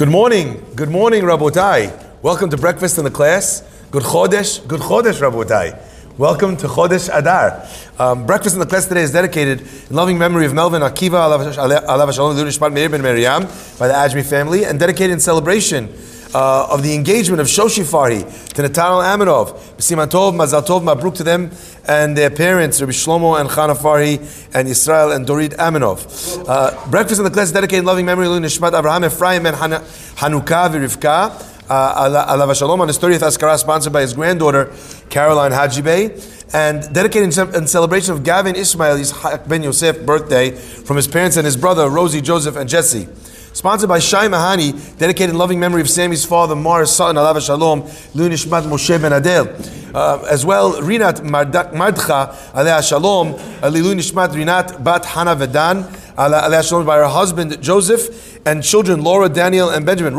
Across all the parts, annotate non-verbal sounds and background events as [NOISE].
Good morning. Good morning, Rabotai. Welcome to breakfast in the class. Good Chodesh. Good Chodesh, Rabotai. Welcome to Chodesh Adar. Um, breakfast in the class today is dedicated in loving memory of Melvin Akiva Alav Shalom Meir ben Miriam by the Ajmi family, and dedicated in celebration uh, of the engagement of Shoshi Farhi to Natanel Aminov. B'siman Tov, Mazal Tov, Mabruk to them and their parents, Rabbi Shlomo and Chana Farhi and Israel and Dorit Aminov. Uh, breakfast in the class dedicated in loving memory of Nishmat Abraham Ephraim and Hanukkah Virivka. Uh, Alav Shalom on his 30th Askara, sponsored by his granddaughter, Caroline Hajibe, and dedicated in celebration of Gavin Ismail, his Ben Yosef birthday, from his parents and his brother, Rosie, Joseph, and Jesse. Sponsored by Shai Mahani, dedicated in loving memory of Sammy's father, Morris Sutton, Alav Shalom, Lunishmat Moshe Ben Adel. Uh, as well, Rinat Mardcha, Aleh Shalom, Lilu Nishmat Rinat Bat Hana Vedan, by her husband Joseph, and children Laura, Daniel, and Benjamin. In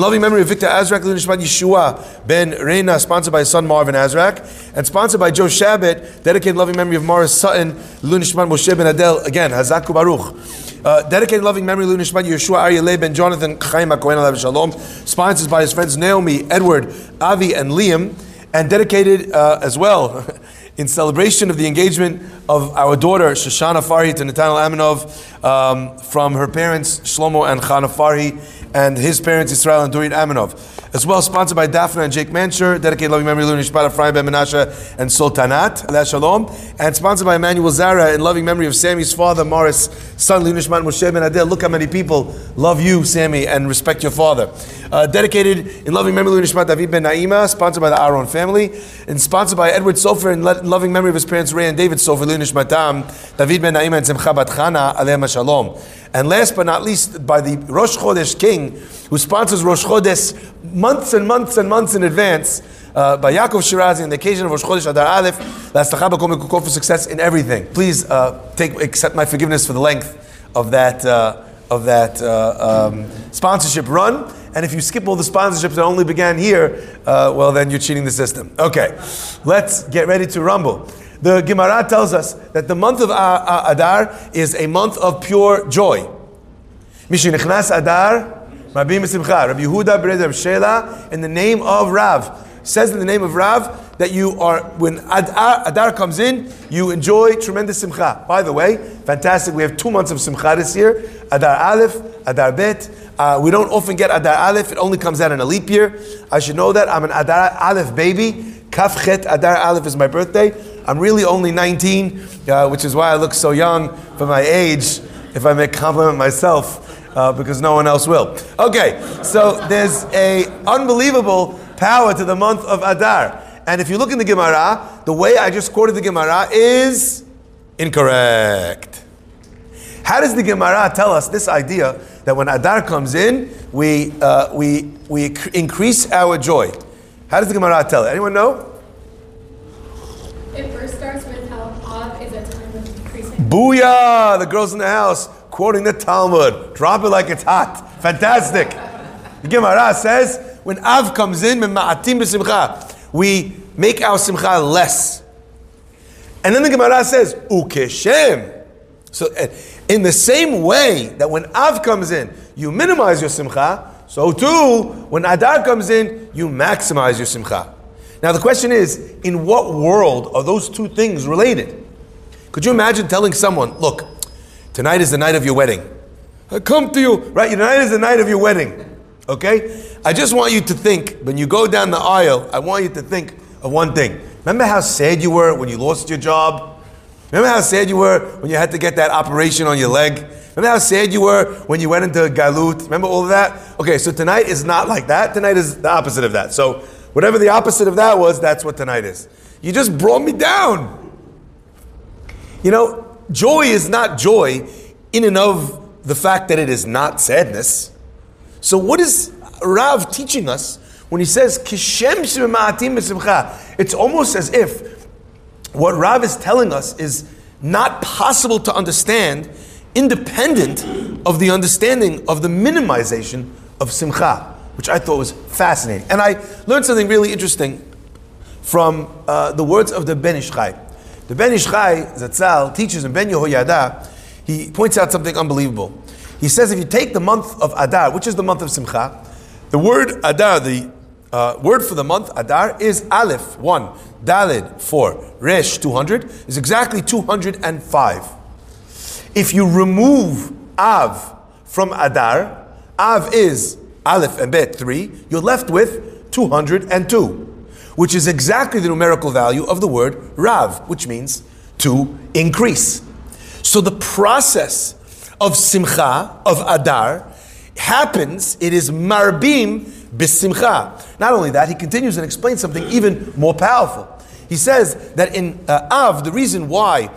loving memory of Victor Azrak, Yeshua Ben Reina, sponsored by his son Marvin Azrak, and sponsored by Joe Shabbat, dedicated in loving memory of Morris Sutton, Lilu Nishmat Moshe Ben Adel. Again, Hazaku Baruch. Uh, dedicated loving memory, Lu Nishmat Yeshua Aryeh Ben Jonathan Chaim Shalom, sponsored by his friends Naomi, Edward, Avi, and Liam, and dedicated uh, as well [LAUGHS] in celebration of the engagement of our daughter Shoshana Farhi to Nathaniel Aminov um, from her parents Shlomo and Chana Farhi and his parents Israel and Dorit Aminov as well sponsored by Daphne and Jake Mancher, dedicated loving memory of Luni Shpat Ephraim Ben Menashe and Sultanat, Allah Shalom, and sponsored by Emmanuel Zara in loving memory of Sammy's father, Morris, son Luni Moshe Ben Adel. Look how many people love you, Sammy, and respect your father. Uh, dedicated in loving memory Luni Shmat David Ben Naima, sponsored by the Aaron family, and sponsored by Edward Sofer in loving memory of his parents Ray and David Sofer Luni Shmatam, David Ben Naima and Simcha Bat Chana, Aleh Shalom. And last but not least, by the Rosh Chodesh King, who sponsors Rosh Chodesh months and months and months in advance, uh, by Yaakov Shirazi on the occasion of Rosh Chodesh Adar Aleph, for success in everything. Please uh, take accept my forgiveness for the length of that uh, of that uh, um, sponsorship run. And if you skip all the sponsorships that only began here, uh, well, then you're cheating the system. Okay, let's get ready to rumble. The Gemara tells us that the month of Adar is a month of pure joy. Mishinichnas Adar, Marbim Misimcha, Rabbi Yehuda Bered Shela, in the name of Rav. Says in the name of Rav that you are, when Adar, Adar comes in, you enjoy tremendous simcha. By the way, fantastic, we have two months of simcha this year Adar Aleph, Adar Bet. Uh, we don't often get Adar Aleph, it only comes out in a leap year. I should know that. I'm an Adar Aleph baby. Kaf Chet Adar Aleph is my birthday. I'm really only 19, uh, which is why I look so young for my age, if I may compliment myself, uh, because no one else will. Okay, so there's a unbelievable power to the month of Adar. And if you look in the Gemara, the way I just quoted the Gemara is incorrect. How does the Gemara tell us this idea that when Adar comes in, we, uh, we, we increase our joy? How does the Gemara tell it? Anyone know? It first starts with how Av is a time of increasing. Booyah! The girls in the house quoting the Talmud. Drop it like it's hot. Fantastic. The Gemara says when Av comes in, we make our simcha less. And then the Gemara says, Ukeshem. So, eh, in the same way that when Av comes in, you minimize your simcha, so too, when Adar comes in, you maximize your simcha. Now the question is, in what world are those two things related? Could you imagine telling someone, look, tonight is the night of your wedding. I come to you, right? Tonight is the night of your wedding. Okay? I just want you to think, when you go down the aisle, I want you to think of one thing. Remember how sad you were when you lost your job? Remember how sad you were when you had to get that operation on your leg? Remember how sad you were when you went into galut? Remember all of that? Okay, so tonight is not like that. Tonight is the opposite of that. So Whatever the opposite of that was, that's what tonight is. You just brought me down. You know, joy is not joy in and of the fact that it is not sadness. So, what is Rav teaching us when he says, It's almost as if what Rav is telling us is not possible to understand independent of the understanding of the minimization of simcha which I thought was fascinating. And I learned something really interesting from uh, the words of the Ben Ish Chai. The Ben Ish Chai, Zatzal, teaches in Ben Yehoyada, he points out something unbelievable. He says if you take the month of Adar, which is the month of Simcha, the word Adar, the uh, word for the month Adar is Aleph, 1, Dalid, 4, Resh, 200, is exactly 205. If you remove Av from Adar, Av is Aleph and Bet, 3, you're left with 202, which is exactly the numerical value of the word Rav, which means to increase. So the process of Simcha, of Adar, happens, it is Marbim Bisimcha. Not only that, he continues and explains something even more powerful. He says that in uh, Av, the reason why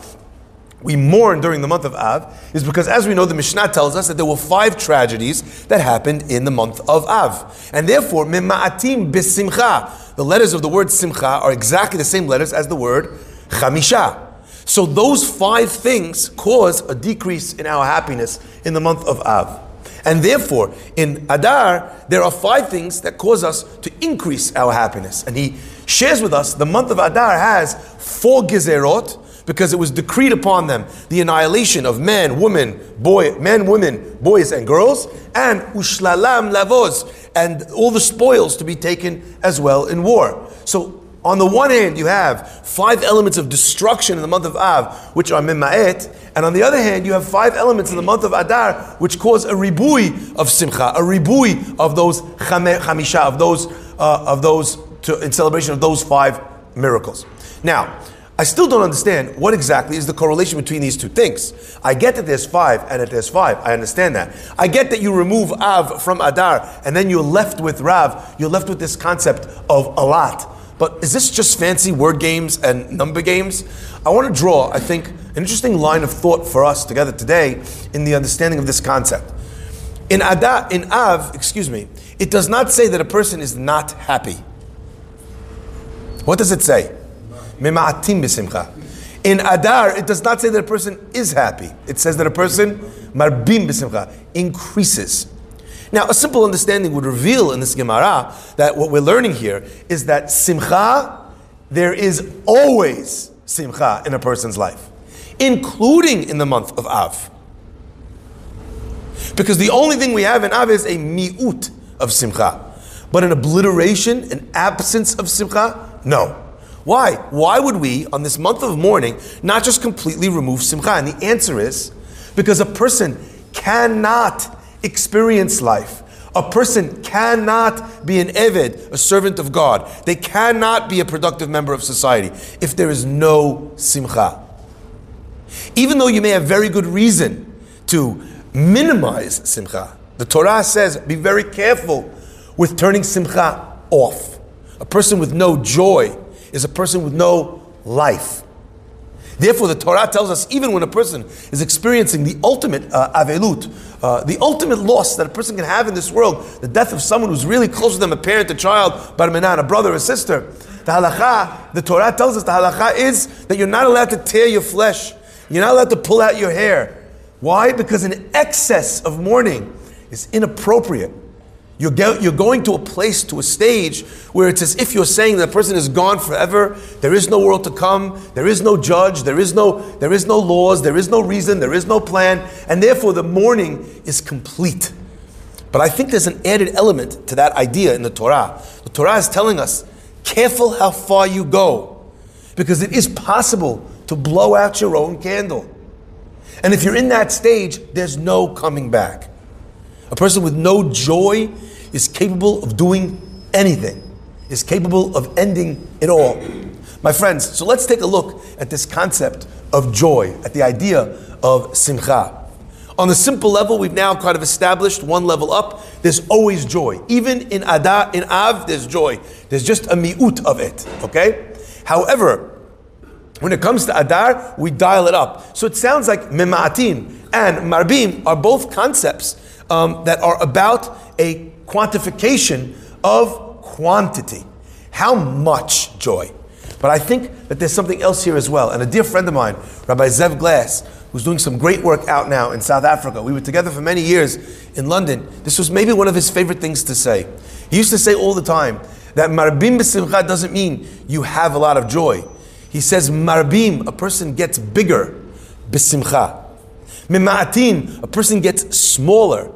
we mourn during the month of Av is because, as we know, the Mishnah tells us that there were five tragedies that happened in the month of Av. And therefore, Mima'atim Bisimcha, the letters of the word Simcha are exactly the same letters as the word Chamisha. So those five things cause a decrease in our happiness in the month of Av. And therefore, in Adar, there are five things that cause us to increase our happiness. And he shares with us the month of Adar has four gezerot because it was decreed upon them the annihilation of men, women, boy, men, women, boys, and girls, and ushlalam lavos, and all the spoils to be taken as well in war. So on the one hand, you have five elements of destruction in the month of Av, which are Mima'et, and on the other hand, you have five elements in the month of Adar, which cause a ribui of Simcha, a ribui of those chamisha, of those, uh, of those, to, in celebration of those five miracles. Now, I still don't understand what exactly is the correlation between these two things. I get that there's five and that there's five. I understand that. I get that you remove Av from Adar and then you're left with Rav. You're left with this concept of a lot. But is this just fancy word games and number games? I want to draw, I think, an interesting line of thought for us together today in the understanding of this concept. In Ada, in Av, excuse me, it does not say that a person is not happy. What does it say? In Adar, it does not say that a person is happy. It says that a person, marbim b'simcha, increases. Now, a simple understanding would reveal in this Gemara that what we're learning here is that simcha, there is always simcha in a person's life, including in the month of Av. Because the only thing we have in Av is a mi'ut of simcha. But an obliteration, an absence of simcha, no. Why? Why would we, on this month of mourning, not just completely remove simcha? And the answer is because a person cannot experience life. A person cannot be an Eved, a servant of God. They cannot be a productive member of society if there is no simcha. Even though you may have very good reason to minimize simcha, the Torah says be very careful with turning simcha off. A person with no joy is a person with no life. Therefore, the Torah tells us even when a person is experiencing the ultimate uh, avelut, uh, the ultimate loss that a person can have in this world, the death of someone who's really close to them, a parent, a child, a brother, a sister, the halacha, the Torah tells us the halacha is that you're not allowed to tear your flesh. You're not allowed to pull out your hair. Why? Because an excess of mourning is inappropriate. You're, get, you're going to a place, to a stage where it's as if you're saying that person is gone forever. There is no world to come. There is no judge. There is no, there is no laws. There is no reason. There is no plan. And therefore, the mourning is complete. But I think there's an added element to that idea in the Torah. The Torah is telling us careful how far you go, because it is possible to blow out your own candle. And if you're in that stage, there's no coming back. A person with no joy is capable of doing anything, is capable of ending it all. My friends, so let's take a look at this concept of joy, at the idea of simcha. On the simple level, we've now kind of established one level up. There's always joy. Even in Ada, in Av, there's joy. There's just a mi'ut of it. Okay? However, when it comes to Adar, we dial it up. So it sounds like Mima'atin and Marbim are both concepts um, that are about a quantification of quantity. How much joy? But I think that there's something else here as well. And a dear friend of mine, Rabbi Zev Glass, who's doing some great work out now in South Africa. We were together for many years in London. This was maybe one of his favorite things to say. He used to say all the time that marbim b'simcha doesn't mean you have a lot of joy. He says marbim, a person gets bigger b'simcha. Mima'atin, a person gets smaller.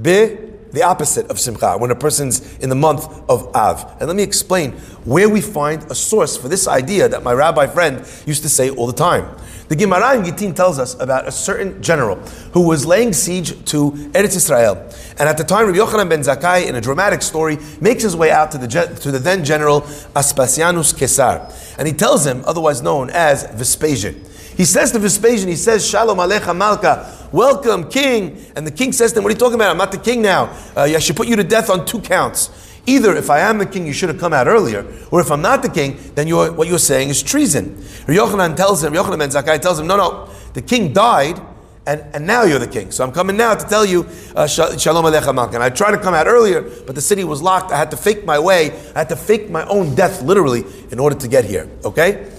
Be, the opposite of simcha, when a person's in the month of Av. And let me explain where we find a source for this idea that my rabbi friend used to say all the time. The Gemara in Gittin tells us about a certain general who was laying siege to Eretz Israel. And at the time, Rabbi Yochanan ben Zakkai, in a dramatic story, makes his way out to the, to the then general Aspasianus Caesar. And he tells him, otherwise known as Vespasian, he says to Vespasian, he says, Shalom Alecha Malka, welcome, king. And the king says to him, What are you talking about? I'm not the king now. Uh, I should put you to death on two counts. Either if I am the king, you should have come out earlier, or if I'm not the king, then you're, what you're saying is treason. Yochanan tells him, Yochanan ben Zakkai tells him, No, no, the king died, and, and now you're the king. So I'm coming now to tell you, uh, Shalom Aleichem. And I tried to come out earlier, but the city was locked. I had to fake my way. I had to fake my own death, literally, in order to get here. Okay?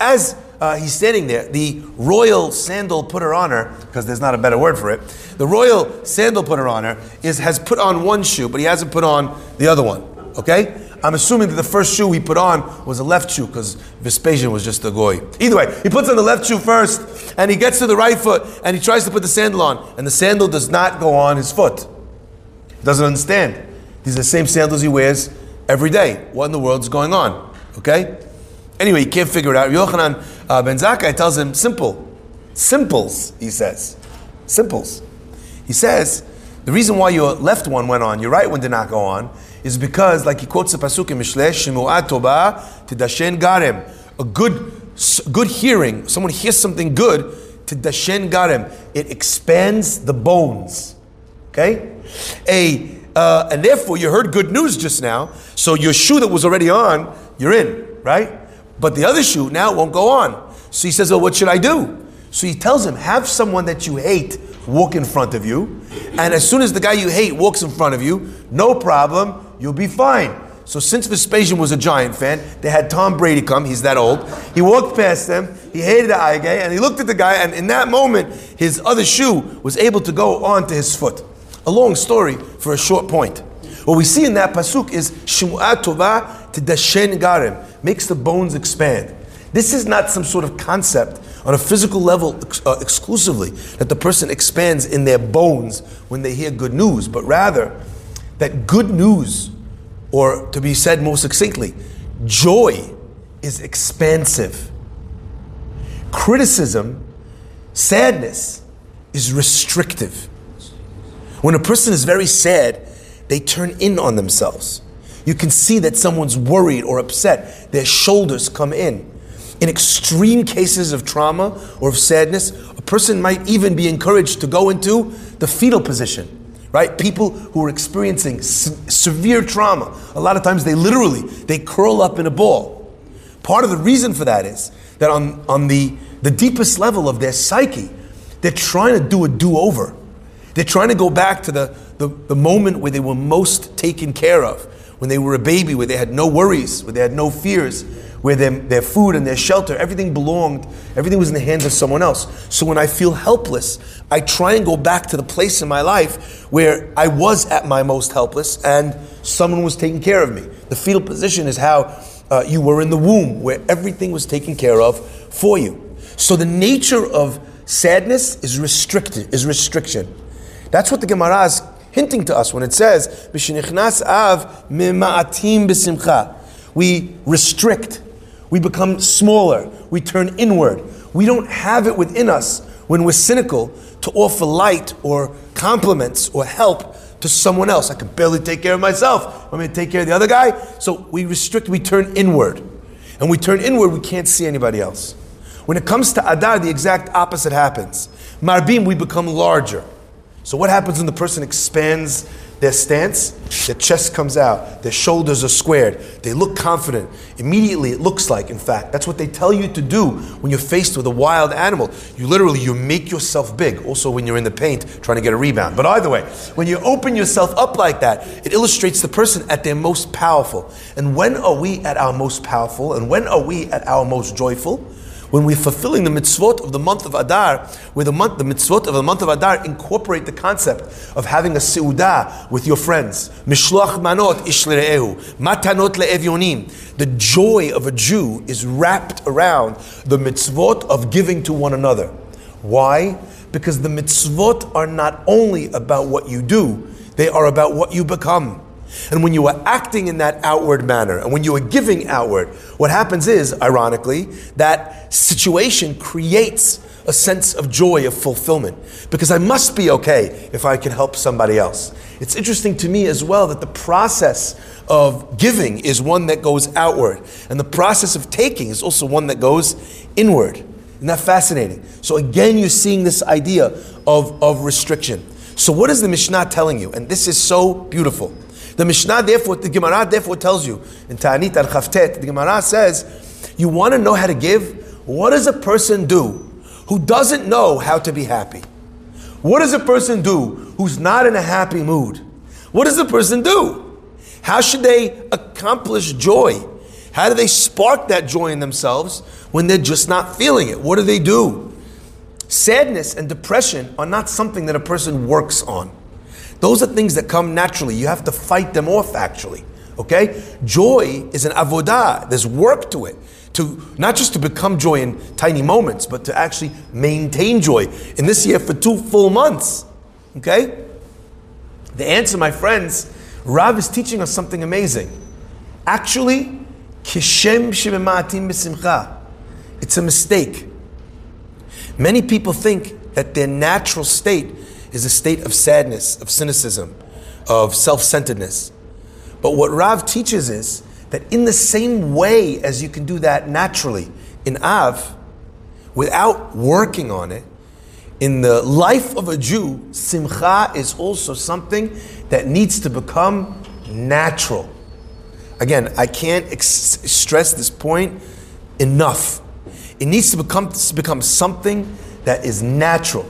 As uh, he's standing there. The royal sandal putter honor, because there's not a better word for it, the royal sandal putter honor is has put on one shoe, but he hasn't put on the other one. Okay? I'm assuming that the first shoe he put on was a left shoe because Vespasian was just a goy. Either way, he puts on the left shoe first and he gets to the right foot and he tries to put the sandal on, and the sandal does not go on his foot. Doesn't understand. These are the same sandals he wears every day. What in the world is going on? Okay? Anyway, he can't figure it out. Yochanan uh, ben Zakkai tells him, simple. Simples, he says. Simples. He says, the reason why your left one went on, your right one did not go on, is because, like he quotes the pasuk in Mishleh, Shimu'at Toba Tidashen Garem. A good, good hearing, someone hears something good, Tidashen Garem. It expands the bones. Okay? A, uh, and therefore, you heard good news just now, so your shoe that was already on, you're in, right? But the other shoe now won't go on. So he says, Well, what should I do? So he tells him, Have someone that you hate walk in front of you. And as soon as the guy you hate walks in front of you, no problem, you'll be fine. So since Vespasian was a Giant fan, they had Tom Brady come. He's that old. He walked past them. He hated the eye and he looked at the guy. And in that moment, his other shoe was able to go onto his foot. A long story for a short point. What we see in that pasuk is Shmu'at Tova to Dashen Garim makes the bones expand. This is not some sort of concept on a physical level uh, exclusively that the person expands in their bones when they hear good news, but rather that good news, or to be said more succinctly, joy is expansive. Criticism, sadness is restrictive. When a person is very sad, they turn in on themselves. You can see that someone's worried or upset. Their shoulders come in. In extreme cases of trauma or of sadness, a person might even be encouraged to go into the fetal position. Right? People who are experiencing se- severe trauma, a lot of times they literally they curl up in a ball. Part of the reason for that is that on, on the, the deepest level of their psyche, they're trying to do a do-over. They're trying to go back to the, the, the moment where they were most taken care of when they were a baby, where they had no worries, where they had no fears, where their, their food and their shelter, everything belonged, everything was in the hands of someone else. So when I feel helpless, I try and go back to the place in my life where I was at my most helpless and someone was taking care of me. The fetal position is how uh, you were in the womb, where everything was taken care of for you. So the nature of sadness is restricted, is restriction. That's what the Gemara is hinting to us when it says, "B'shenichnas av mima'atim b'simcha." We restrict. We become smaller. We turn inward. We don't have it within us when we're cynical to offer light or compliments or help to someone else. I can barely take care of myself. I'm going to take care of the other guy. So we restrict, we turn inward. And we turn inward, we can't see anybody else. When it comes to Adar, the exact opposite happens. Marbim, we become larger. So what happens when the person expands their stance? Their chest comes out, their shoulders are squared, they look confident. Immediately it looks like, in fact, that's what they tell you to do when you're faced with a wild animal. You literally you make yourself big. Also when you're in the paint trying to get a rebound. But either way, when you open yourself up like that, it illustrates the person at their most powerful. And when are we at our most powerful? And when are we at our most joyful? When we're fulfilling the mitzvot of the month of Adar, where the month, the mitzvot of the month of Adar incorporate the concept of having a seudah with your friends. Mishloach manot ishlerehu, matanot le'evyonim. The joy of a Jew is wrapped around the mitzvot of giving to one another. Why? Because the mitzvot are not only about what you do, they are about what you become. And when you are acting in that outward manner, and when you are giving outward, what happens is, ironically, that situation creates a sense of joy, of fulfillment. Because I must be okay if I can help somebody else. It's interesting to me as well that the process of giving is one that goes outward, and the process of taking is also one that goes inward. Isn't that fascinating? So, again, you're seeing this idea of, of restriction. So, what is the Mishnah telling you? And this is so beautiful. The Mishnah, therefore, the Gemara, therefore, tells you in Ta'anit al Chaftet, the Gemara says, you want to know how to give? What does a person do who doesn't know how to be happy? What does a person do who's not in a happy mood? What does a person do? How should they accomplish joy? How do they spark that joy in themselves when they're just not feeling it? What do they do? Sadness and depression are not something that a person works on. Those are things that come naturally. You have to fight them off, actually. Okay? Joy is an avodah. There's work to it. To not just to become joy in tiny moments, but to actually maintain joy in this year for two full months. Okay? The answer, my friends, Rav is teaching us something amazing. Actually, kishem b'simcha. It's a mistake. Many people think that their natural state is a state of sadness, of cynicism, of self centeredness. But what Rav teaches is that in the same way as you can do that naturally in Av, without working on it, in the life of a Jew, simcha is also something that needs to become natural. Again, I can't ex- stress this point enough. It needs to become, to become something that is natural.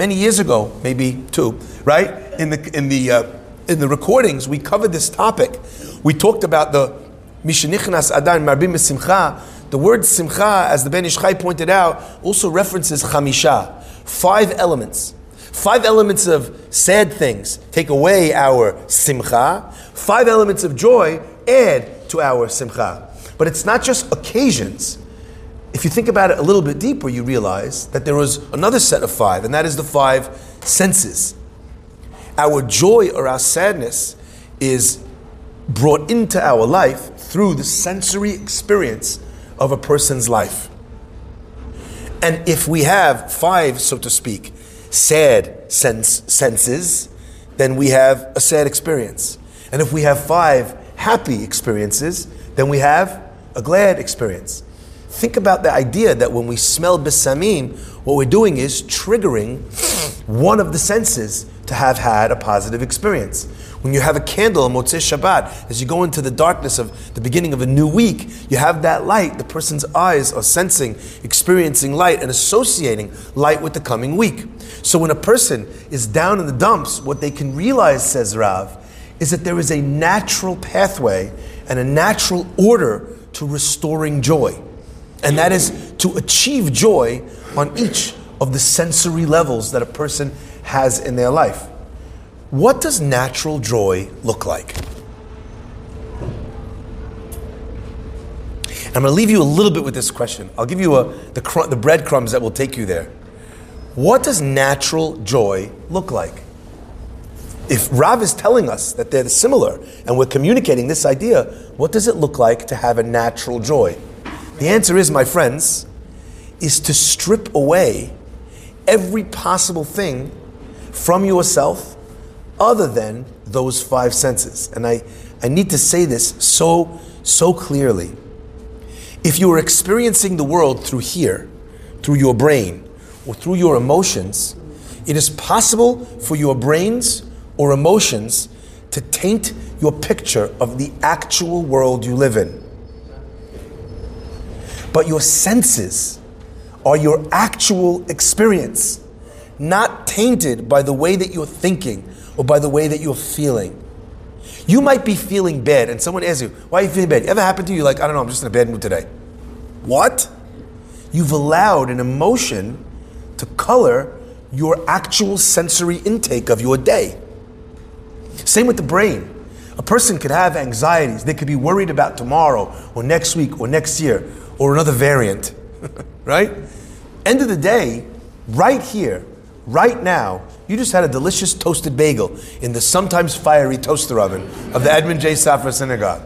Many years ago, maybe two, right? In the, in the, uh, in the recordings, we covered this topic. We talked about the Mishanichnas Adar Marbim Simcha. The word Simcha, as the Ben Ish Chai pointed out, also references Chamisha, five elements. Five elements of sad things take away our simcha. Five elements of joy add to our simcha. But it's not just occasions. If you think about it a little bit deeper, you realize that there was another set of five, and that is the five senses. Our joy or our sadness is brought into our life through the sensory experience of a person's life. And if we have five, so to speak, sad sense, senses, then we have a sad experience. And if we have five happy experiences, then we have a glad experience. Think about the idea that when we smell bisamim, what we're doing is triggering one of the senses to have had a positive experience. When you have a candle on Motzei Shabbat, as you go into the darkness of the beginning of a new week, you have that light. The person's eyes are sensing, experiencing light, and associating light with the coming week. So when a person is down in the dumps, what they can realize, says Rav, is that there is a natural pathway and a natural order to restoring joy. And that is to achieve joy on each of the sensory levels that a person has in their life. What does natural joy look like? I'm going to leave you a little bit with this question. I'll give you a, the, cr- the breadcrumbs that will take you there. What does natural joy look like? If Rav is telling us that they're similar and we're communicating this idea, what does it look like to have a natural joy? The answer is, my friends, is to strip away every possible thing from yourself other than those five senses. And I, I need to say this so, so clearly. If you are experiencing the world through here, through your brain, or through your emotions, it is possible for your brains or emotions to taint your picture of the actual world you live in. But your senses are your actual experience, not tainted by the way that you're thinking or by the way that you're feeling. You might be feeling bad, and someone asks you, Why are you feeling bad? Ever happened to you? Like, I don't know, I'm just in a bad mood today. What? You've allowed an emotion to color your actual sensory intake of your day. Same with the brain. A person could have anxieties. They could be worried about tomorrow or next week or next year or another variant, [LAUGHS] right? End of the day, right here, right now, you just had a delicious toasted bagel in the sometimes fiery toaster oven of the Edmund J. Safra Synagogue.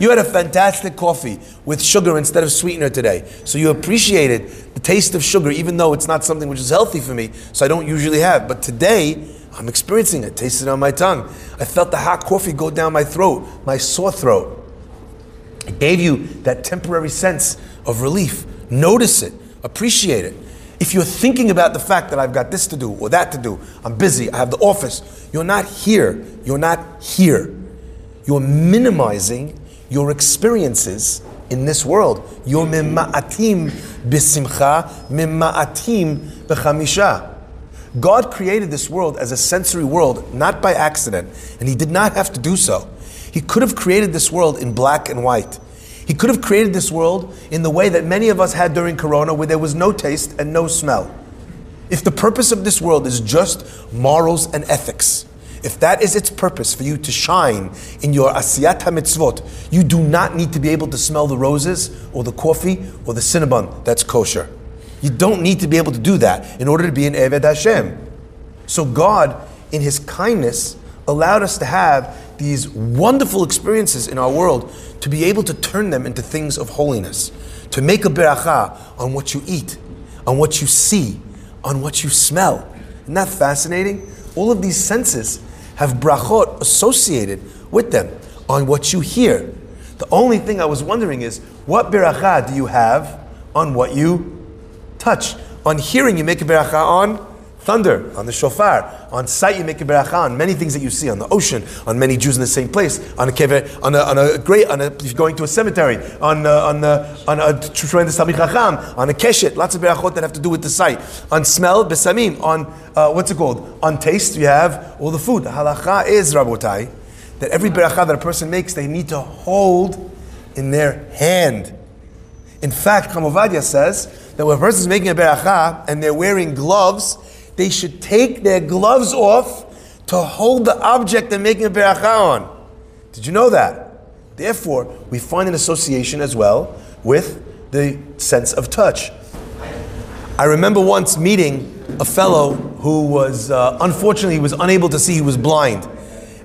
You had a fantastic coffee with sugar instead of sweetener today. So you appreciated the taste of sugar, even though it's not something which is healthy for me, so I don't usually have. But today, I'm experiencing it, tasted on my tongue. I felt the hot coffee go down my throat, my sore throat. It gave you that temporary sense of relief. Notice it, appreciate it. If you're thinking about the fact that I've got this to do or that to do, I'm busy, I have the office, you're not here. You're not here. You're minimizing your experiences in this world. You're mimma'atim bisimcha, mimma'atim b'chamisha. God created this world as a sensory world, not by accident, and He did not have to do so. He could have created this world in black and white. He could have created this world in the way that many of us had during Corona, where there was no taste and no smell. If the purpose of this world is just morals and ethics, if that is its purpose for you to shine in your asiyat mitzvot, you do not need to be able to smell the roses or the coffee or the cinnamon that's kosher. You don't need to be able to do that in order to be an Eved Hashem. So God, in His kindness, allowed us to have these wonderful experiences in our world to be able to turn them into things of holiness, to make a beracha on what you eat, on what you see, on what you smell. Isn't that fascinating? All of these senses have brachot associated with them on what you hear. The only thing I was wondering is, what beracha do you have on what you touch? On hearing, you make a beracha on thunder, on the shofar. On sight, you make a beracha on many things that you see on the ocean, on many Jews in the same place, on a kever, on a, on a great, on a, going to a cemetery, on a, on a, on a tremendous talmid chacham, on a keshet, lots of berachot that have to do with the sight. On smell, besamim. On uh, what's it called? On taste, you have all the food. The halacha is rabotai that every beracha that a person makes, they need to hold in their hand. In fact, Chacham Ovadia says that when a person is making a beracha and they're wearing gloves, they should take their gloves off to hold the object they're making a beracha on. Did you know that? Therefore, we find an association as well with the sense of touch. I remember once meeting a fellow who was, uh, unfortunately, he was unable to see, he was blind.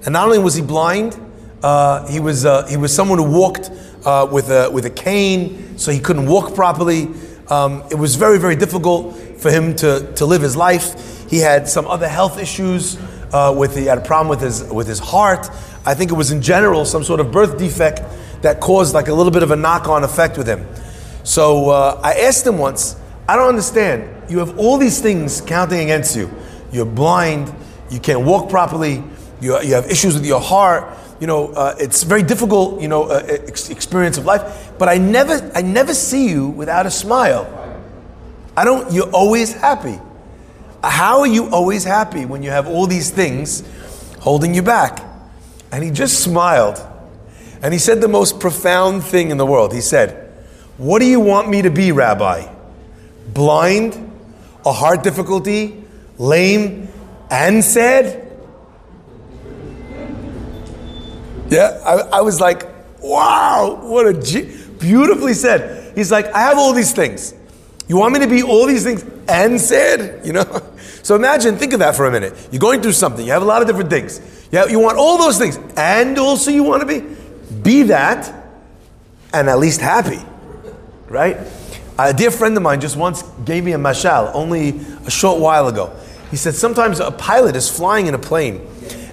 And not only was he blind, uh, he, was, uh, he was someone who walked uh, with, a, with a cane, so he couldn't walk properly. Um, it was very, very difficult for him to, to live his life. He had some other health issues. Uh, with he had a problem with his with his heart. I think it was in general some sort of birth defect that caused like a little bit of a knock-on effect with him. So uh, I asked him once. I don't understand. You have all these things counting against you. You're blind. You can't walk properly. You, you have issues with your heart. You know, uh, it's very difficult. You know, uh, ex- experience of life. But I never, I never see you without a smile. I don't. You're always happy. How are you always happy when you have all these things holding you back? And he just smiled. And he said the most profound thing in the world. He said, What do you want me to be, Rabbi? Blind, a heart difficulty, lame, and sad? Yeah, I, I was like, wow, what a G-. beautifully said. He's like, I have all these things. You want me to be all these things and sad? You know? [LAUGHS] So imagine, think of that for a minute. You're going through something, you have a lot of different things. You, you want all those things, and also you want to be. Be that, and at least happy. Right? A dear friend of mine just once gave me a mashal, only a short while ago. He said sometimes a pilot is flying in a plane,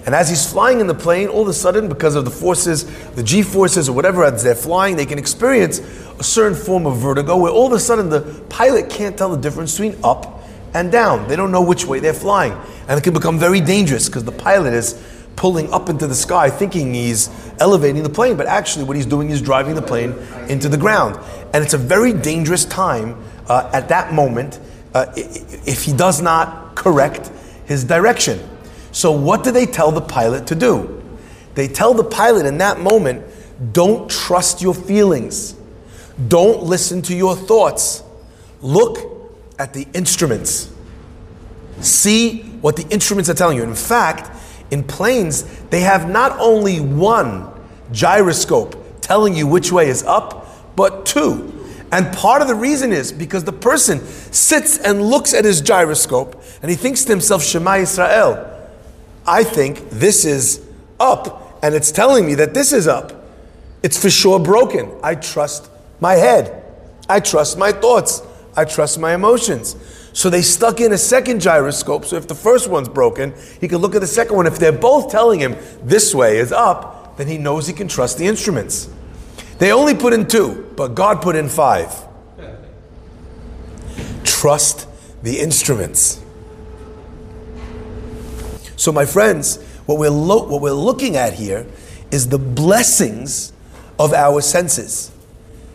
and as he's flying in the plane, all of a sudden, because of the forces, the G forces or whatever as they're flying, they can experience a certain form of vertigo where all of a sudden the pilot can't tell the difference between up and down. They don't know which way they're flying. And it can become very dangerous because the pilot is pulling up into the sky thinking he's elevating the plane, but actually what he's doing is driving the plane into the ground. And it's a very dangerous time uh, at that moment uh, if he does not correct his direction. So, what do they tell the pilot to do? They tell the pilot in that moment don't trust your feelings, don't listen to your thoughts. Look at the instruments. See what the instruments are telling you. In fact, in planes, they have not only one gyroscope telling you which way is up, but two. And part of the reason is because the person sits and looks at his gyroscope and he thinks to himself, Shema Israel. I think this is up and it's telling me that this is up. It's for sure broken. I trust my head. I trust my thoughts. I trust my emotions. So they stuck in a second gyroscope. So if the first one's broken, he can look at the second one. If they're both telling him this way is up, then he knows he can trust the instruments. They only put in two, but God put in five. Trust the instruments. So, my friends, what we're, lo- what we're looking at here is the blessings of our senses.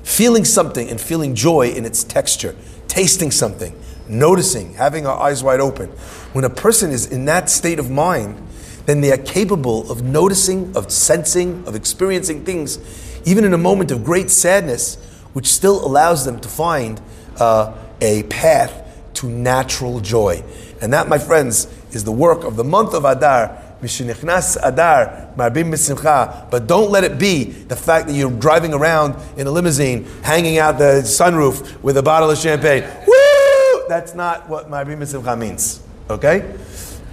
Feeling something and feeling joy in its texture, tasting something, noticing, having our eyes wide open. When a person is in that state of mind, then they are capable of noticing, of sensing, of experiencing things, even in a moment of great sadness, which still allows them to find uh, a path to natural joy. And that, my friends, is the work of the month of Adar. Mishinichnas Adar, Marbim Misimcha. But don't let it be the fact that you're driving around in a limousine, hanging out the sunroof with a bottle of champagne. Woo! That's not what Marbim Misimcha means. Okay?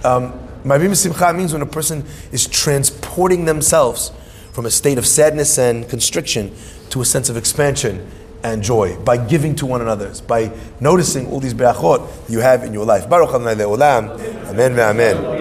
Um, Marbim Misimcha means when a person is transporting themselves from a state of sadness and constriction to a sense of expansion and joy by giving to one another, by noticing all these berachot you have in your life. Baruch Adonai Le'olam. Amen.